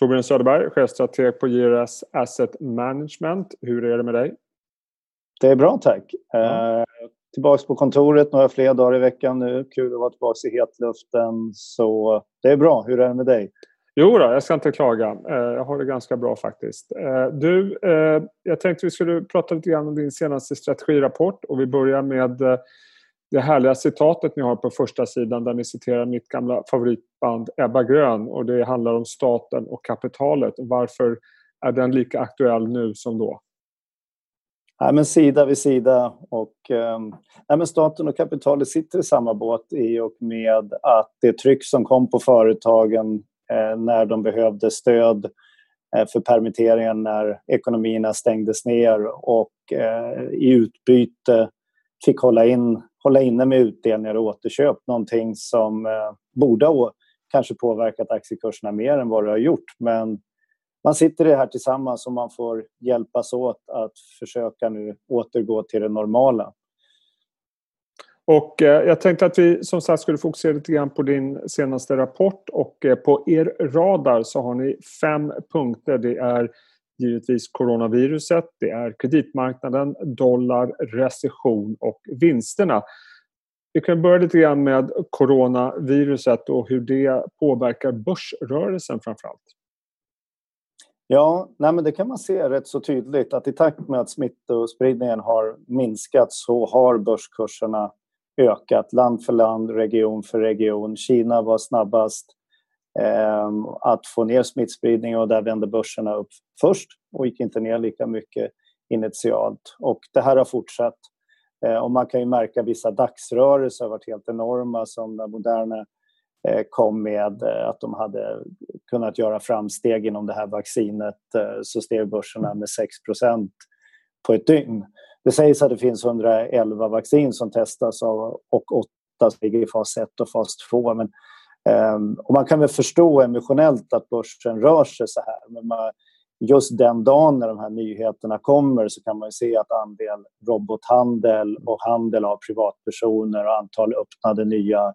Torbjörn Söderberg, chefstrateg på JRS Asset Management. Hur är det med dig? Det är bra tack. Ja. Eh, tillbaks på kontoret några fler dagar i veckan nu. Kul att vara tillbaka i hetluften. Så det är bra. Hur är det med dig? Jo då, jag ska inte klaga. Eh, jag har det ganska bra faktiskt. Eh, du, eh, jag tänkte vi skulle prata lite grann om din senaste strategirapport och vi börjar med det härliga citatet ni har på första sidan där ni citerar mitt gamla favoritband Ebba Grön och det handlar om staten och kapitalet. Varför är den lika aktuell nu som då? Nej, men sida vid sida. Och, ehm, nej, men staten och kapitalet sitter i samma båt i och med att det tryck som kom på företagen eh, när de behövde stöd eh, för permitteringen när ekonomierna stängdes ner och eh, i utbyte fick hålla, in, hålla inne med utdelningar och återköp. Någonting som eh, borde ha kanske påverkat aktiekurserna mer än vad det har gjort. Men man sitter i det här tillsammans och man får hjälpas åt att försöka nu återgå till det normala. Och eh, jag tänkte att vi som sagt skulle fokusera lite grann på din senaste rapport och eh, på er radar så har ni fem punkter. Det är givetvis coronaviruset, det är kreditmarknaden, dollar, recession och vinsterna. Vi kan börja lite grann med coronaviruset och hur det påverkar börsrörelsen framförallt. Ja, nej men det kan man se rätt så tydligt att i takt med att smittospridningen har minskat så har börskurserna ökat land för land, region för region. Kina var snabbast Ehm, att få ner smittspridningen och där vände börserna upp först och gick inte ner lika mycket initialt. Och det här har fortsatt. Ehm, och man kan ju märka vissa dagsrörelser har varit helt enorma som när Moderna eh, kom med eh, att de hade kunnat göra framsteg inom det här vaccinet eh, så steg börserna med 6% på ett dygn. Det sägs att det finns 111 vaccin som testas och 8 ligger i fas 1 och fas 2. Men, Ehm, och man kan väl förstå emotionellt att börsen rör sig så här. Men man, just den dagen när de här nyheterna kommer så kan man se att andel robothandel och handel av privatpersoner och antal öppnade nya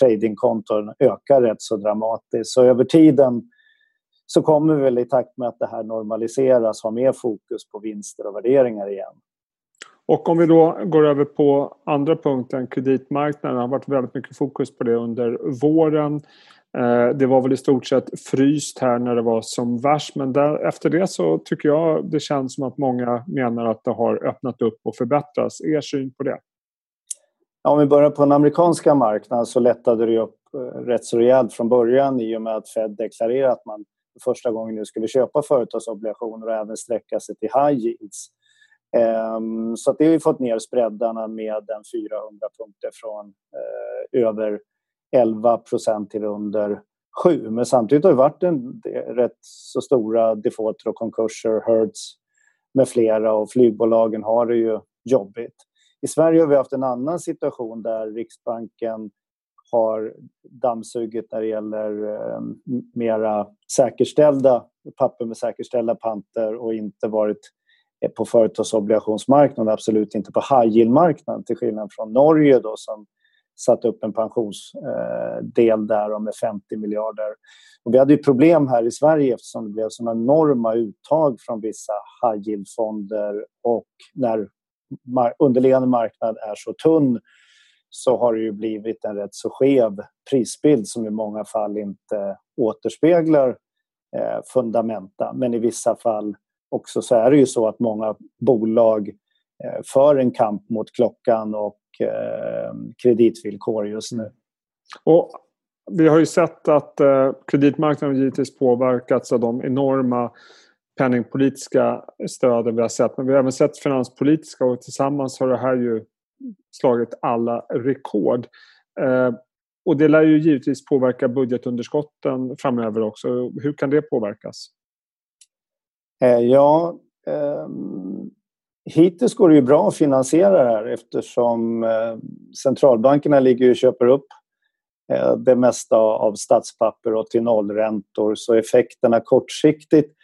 tradingkonton ökar rätt så dramatiskt. Så över tiden så kommer vi väl i takt med att det här normaliseras ha mer fokus på vinster och värderingar igen. Och om vi då går över på andra punkten, kreditmarknaden. Det har varit väldigt mycket fokus på det under våren. Eh, det var väl i stort sett fryst här när det var som värst men där, efter det så tycker jag det känns som att många menar att det har öppnat upp och förbättrats. Er syn på det? Ja, om vi börjar på den amerikanska marknaden så lättade det upp eh, rätt så rejält från början i och med att Fed deklarerade att man för första gången nu skulle köpa företagsobligationer och även sträcka sig till high yields. Ehm, så att det har vi fått ner spreadarna med en 400 punkter från eh, över 11 procent till under 7. Men samtidigt har det varit en rätt så stora defaulter och konkurser, Hertz med flera och flygbolagen har det ju jobbigt. I Sverige har vi haft en annan situation där Riksbanken har dammsugit när det gäller eh, mera säkerställda papper med säkerställda panter och inte varit på företagsobligationsmarknaden, absolut inte på high yield-marknaden till skillnad från Norge då, som satte upp en pensionsdel eh, där med 50 miljarder. Och vi hade ju problem här i Sverige eftersom det blev såna enorma uttag från vissa high yield-fonder och när underliggande marknad är så tunn så har det ju blivit en rätt så skev prisbild som i många fall inte återspeglar eh, fundamenta men i vissa fall också så är det ju så att många bolag eh, för en kamp mot klockan och eh, kreditvillkor just nu. Och vi har ju sett att eh, kreditmarknaden givetvis påverkats av de enorma penningpolitiska stöden vi har sett. Men vi har även sett finanspolitiska och tillsammans har det här ju slagit alla rekord. och det lär ju givetvis påverka budgetunderskotten framöver också. Hur kan det påverkas? Eh, ja, ehm, hittills går det ju bra att finansiera det här eftersom eh, centralbankerna ligger och köper upp eh, det mesta av statspapper och till nollräntor så effekterna kortsiktigt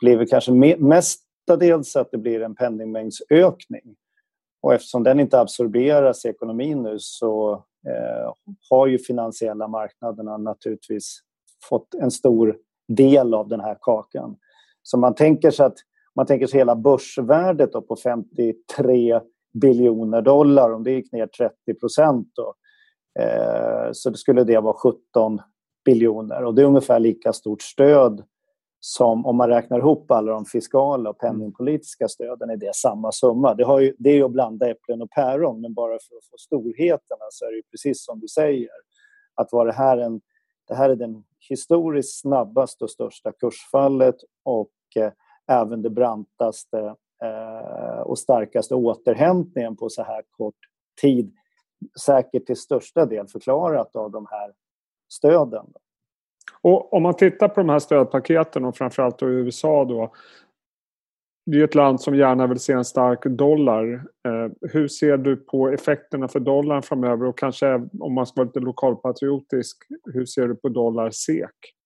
blir kanske mestadels att det blir en penningmängdsökning. Och eftersom den inte absorberas i ekonomin nu så har ju finansiella marknaderna naturligtvis fått en stor del av den här kakan. Så man tänker sig att man tänker sig hela börsvärdet på 53 biljoner dollar, om det gick ner 30 procent eh, så skulle det vara 17 biljoner och det är ungefär lika stort stöd som om man räknar ihop alla de fiskala och penningpolitiska stöden är det samma summa. Det, har ju, det är ju att blanda äpplen och päron men bara för att få storheterna så är det precis som du säger. Att var det här en, det här är den historiskt snabbaste och största kursfallet och även det brantaste eh, och starkaste återhämtningen på så här kort tid. Säkert till största del förklarat av de här stöden. Och om man tittar på de här stödpaketen och framförallt i USA då. Det är ett land som gärna vill se en stark dollar. Eh, hur ser du på effekterna för dollarn framöver och kanske om man ska vara lite lokalpatriotisk, hur ser du på dollar SEK?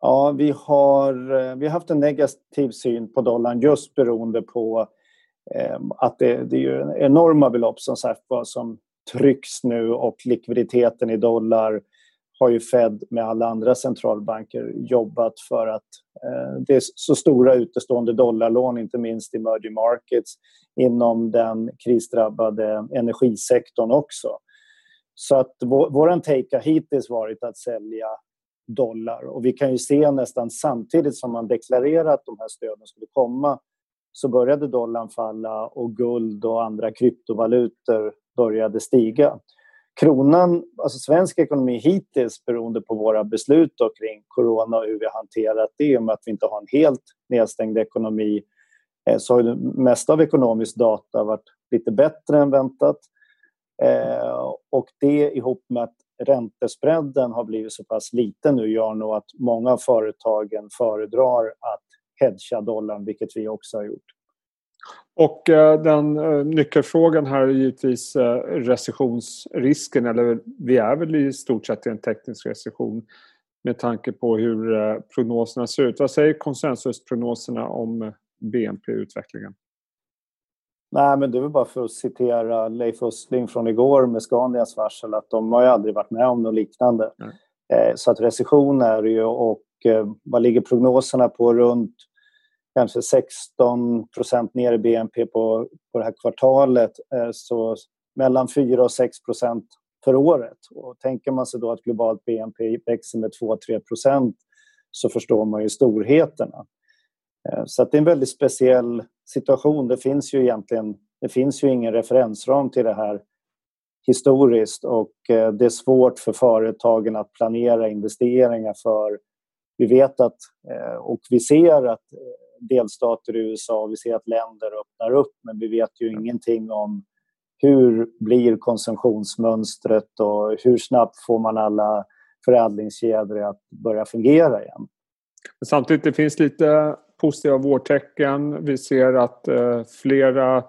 Ja, vi har, eh, vi har haft en negativ syn på dollarn just beroende på eh, att det, det är enorma belopp som sagt som trycks nu och likviditeten i dollar har ju Fed med alla andra centralbanker jobbat för att eh, det är så stora utestående dollarlån, inte minst i emerging markets inom den krisdrabbade energisektorn också. Så att vår take har hittills varit att sälja dollar och vi kan ju se nästan samtidigt som man deklarerade att de här stöden skulle komma så började dollarn falla och guld och andra kryptovalutor började stiga kronan, alltså svensk ekonomi hittills beroende på våra beslut då kring corona och hur vi har hanterat det, med att vi inte har en helt nedstängd ekonomi, eh, så har det mesta av ekonomisk data varit lite bättre än väntat. Eh, och det ihop med att räntespreaden har blivit så pass liten nu gör nog att många av företagen föredrar att hedga dollarn, vilket vi också har gjort. Och eh, den eh, nyckelfrågan här är givetvis eh, recessionsrisken, eller vi är väl i stort sett i en teknisk recession med tanke på hur prognoserna ser ut. Vad säger konsensusprognoserna om BNP-utvecklingen? Nej, men det väl bara för att citera Leif Östling från igår med Skandias varsel att de har ju aldrig varit med om något liknande. Nej. Så att recession är det ju och vad ligger prognoserna på? Runt kanske 16 procent ner i BNP på, på det här kvartalet. Eh, så mellan 4 och 6 procent för året. Och tänker man sig då att globalt BNP växer med 2-3 procent så förstår man ju storheterna. Eh, så det är en väldigt speciell situation. Det finns ju egentligen det finns ju ingen referensram till det här historiskt och eh, det är svårt för företagen att planera investeringar för vi vet att eh, och vi ser att delstater i USA, vi ser att länder öppnar upp men vi vet ju ingenting om hur blir konsumtionsmönstret och hur snabbt får man alla förädlingskedjor att börja fungera igen. Samtidigt det finns lite positiva vårtecken. Vi ser att eh, flera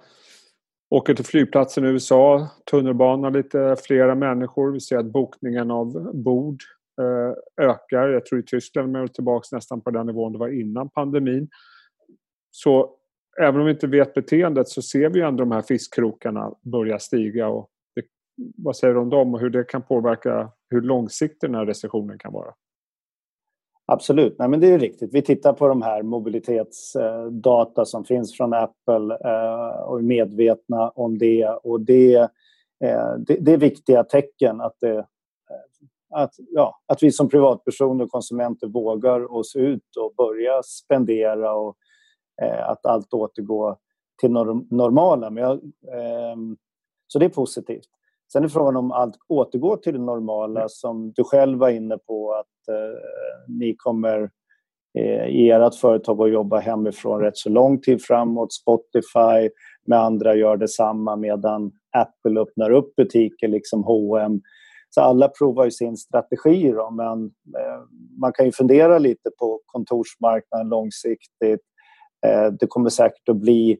åker till flygplatsen i USA, tunnelbana, lite flera människor. Vi ser att bokningen av bord eh, ökar. Jag tror i Tyskland är vi tillbaka nästan på den nivån det var innan pandemin. Så även om vi inte vet beteendet så ser vi ändå de här fiskkrokarna börja stiga. Och det, vad säger du om dem och hur det kan påverka hur långsiktig den här recessionen kan vara? Absolut, Nej, men det är riktigt. Vi tittar på de här mobilitetsdata som finns från Apple eh, och är medvetna om det. Och det, eh, det är viktiga tecken att, det, eh, att, ja, att vi som privatpersoner och konsumenter vågar oss ut och börja spendera och att allt återgår till normala. Men jag, så det är positivt. Sen är frågan om allt återgår till det normala som du själv var inne på att eh, ni kommer eh, i ert företag att jobba hemifrån rätt så lång tid framåt. Spotify med andra gör detsamma medan Apple öppnar upp butiker liksom H&M. Så alla provar ju sin strategi då, men eh, man kan ju fundera lite på kontorsmarknaden långsiktigt. Eh, det kommer säkert att bli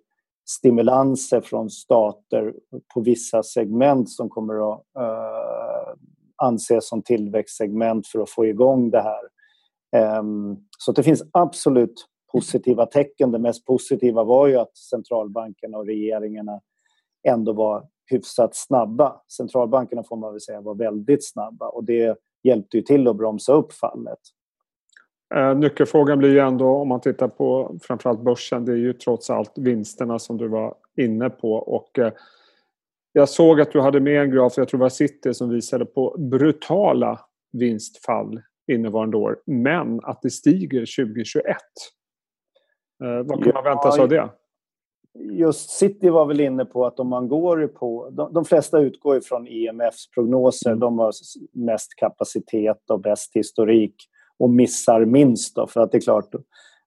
stimulanser från stater på vissa segment som kommer att eh, anses som tillväxtsegment för att få igång det här. Ehm, så det finns absolut positiva tecken. Det mest positiva var ju att centralbankerna och regeringarna ändå var hyfsat snabba. Centralbankerna får man väl säga var väldigt snabba och det hjälpte ju till att bromsa upp fallet. Eh, nyckelfrågan blir ju ändå om man tittar på framförallt börsen, det är ju trots allt vinsterna som du var inne på. Och, eh, jag såg att du hade med en graf, jag tror det var City, som visade på brutala vinstfall innevarande år. Men att det stiger 2021. Eh, vad kan man vänta sig av det? Just City var väl inne på att om man går på... De, de flesta utgår ifrån IMFs prognoser. Mm. De har mest kapacitet och bäst historik och missar minst. Då, för att det är klart,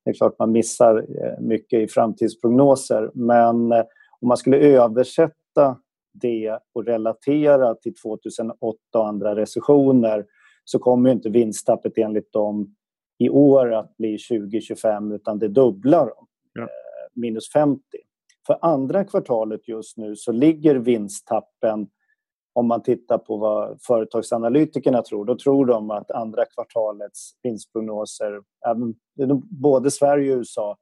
det är klart man missar eh, mycket i framtidsprognoser. Men eh, om man skulle översätta det och relatera till 2008 och andra recessioner så kommer inte vinsttappet enligt dem i år att bli 20-25 utan det dubblar ja. Eh, minus 50. För andra kvartalet just nu så ligger vinsttappen om man tittar på vad företagsanalytikerna tror, då tror de att andra kvartalets vinstprognoser, även, både Sverige och USA,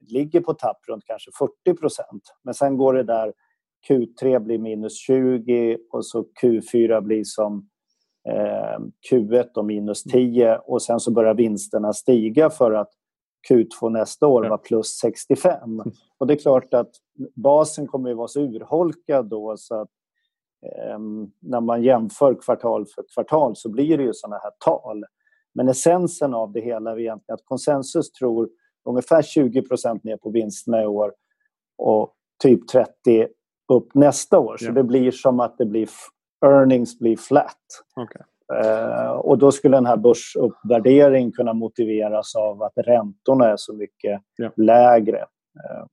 ligger på tapp runt kanske 40 procent. Men sen går det där, Q3 blir minus 20 och så Q4 blir som eh, Q1 och minus 10 och sen så börjar vinsterna stiga för att Q2 nästa år var plus 65. Och det är klart att basen kommer att vara så urholkad då så att när man jämför kvartal för kvartal så blir det ju sådana här tal. Men essensen av det hela är egentligen att konsensus tror ungefär 20% ner på vinsterna i år och typ 30 upp nästa år. Så ja. det blir som att det blir earnings blir flat. Okay. Uh, och då skulle den här börsuppvärderingen kunna motiveras av att räntorna är så mycket ja. lägre. Uh,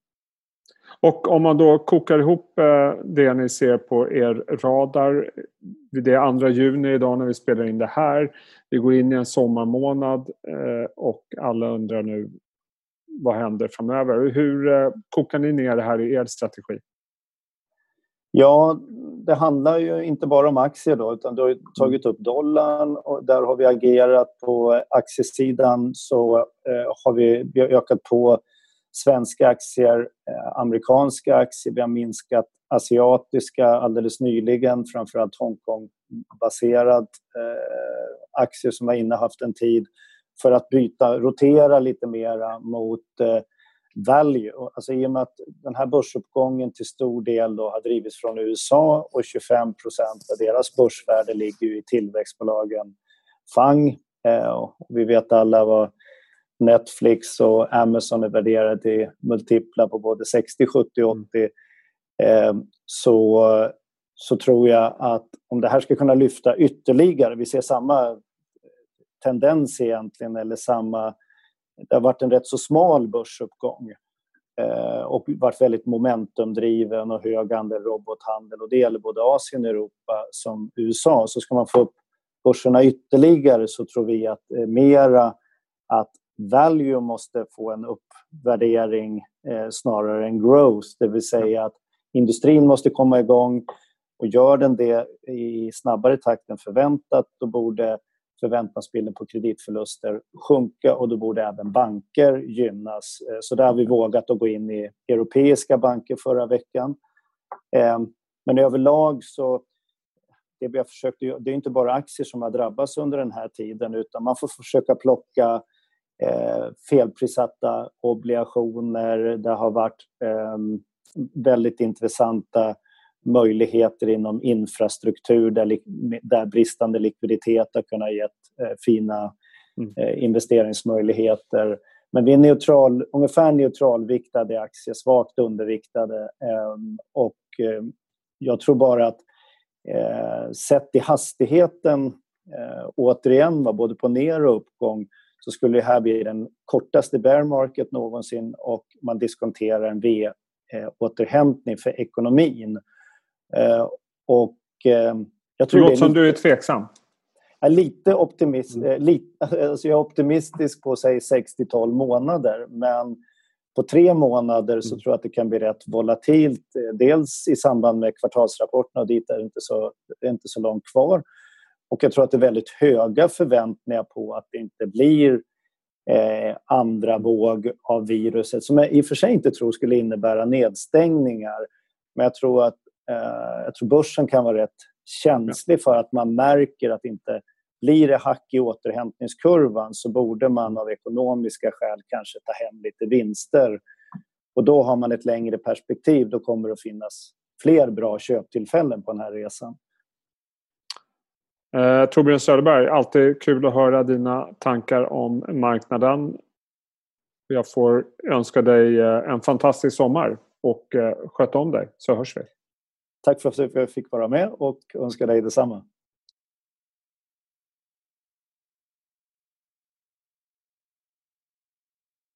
och om man då kokar ihop eh, det ni ser på er radar. Eh, det är 2 juni idag när vi spelar in det här. Vi går in i en sommarmånad eh, och alla undrar nu vad händer framöver? Hur kokar ni ner det här i er strategi? Ja, det handlar ju inte bara om aktier då, utan du har tagit upp dollarn och där har vi agerat på aktiesidan så har vi, vi har ökat på svenska aktier, eh, amerikanska aktier. Vi har minskat asiatiska alldeles nyligen, framförallt Hongkong-baserad eh, aktier som har innehaft en tid för att byta, rotera lite mera mot eh, value. Alltså I och med att den här börsuppgången till stor del då har drivits från USA och 25% av deras börsvärde ligger i tillväxtbolagen FANG. Eh, vi vet alla vad Netflix och Amazon är värderade till multiplar på både 60, 70 och 80 eh, så, så tror jag att om det här ska kunna lyfta ytterligare, vi ser samma tendens egentligen eller samma... Det har varit en rätt så smal börsuppgång eh, och varit väldigt momentumdriven och hög andel robothandel och det gäller både Asien, Europa som USA. Så ska man få upp börserna ytterligare så tror vi att eh, mera att value måste få en uppvärdering eh, snarare än growth. Det vill säga att industrin måste komma igång och gör den det i snabbare takt än förväntat då borde förväntansbilden på kreditförluster sjunka och då borde även banker gynnas. Eh, så där har vi vågat att gå in i europeiska banker förra veckan. Eh, men överlag så det vi har försökt, det är inte bara aktier som har drabbats under den här tiden utan man får försöka plocka eh, felprissatta obligationer. Det har varit eh, väldigt intressanta möjligheter inom infrastruktur där, där bristande likviditet har kunnat ge eh, fina mm. eh, investeringsmöjligheter. Men vi är neutral, ungefär neutralviktade aktier, svagt underviktade. Ehm, och eh, jag tror bara att eh, sett i hastigheten, eh, återigen, både på ner och uppgång, så skulle det här bli den kortaste bear market någonsin och man diskonterar en V-återhämtning för ekonomin. Eh, och eh, jag tror det låter det som du är tveksam. Är lite optimist, mm. Eh, lite, alltså jag är optimistisk på säg 6-12 månader men på tre månader så mm. tror jag att det kan bli rätt volatilt. Dels i samband med kvartalsrapporterna och dit är det inte så, det är inte så långt kvar. Och jag tror att det är väldigt höga förväntningar på att det inte blir eh, andra våg av viruset som jag i och för sig inte tror skulle innebära nedstängningar. Men jag tror att eh, jag tror börsen kan vara rätt känslig för att man märker att inte blir det hack i återhämtningskurvan så borde man av ekonomiska skäl kanske ta hem lite vinster. Och då har man ett längre perspektiv. Då kommer det att finnas fler bra köptillfällen på den här resan. Eh, Torbjörn Söderberg, alltid kul att höra dina tankar om marknaden. Jag får önska dig eh, en fantastisk sommar och eh, sköt om dig så hörs vi. Tack för att jag fick vara med och önskar dig detsamma.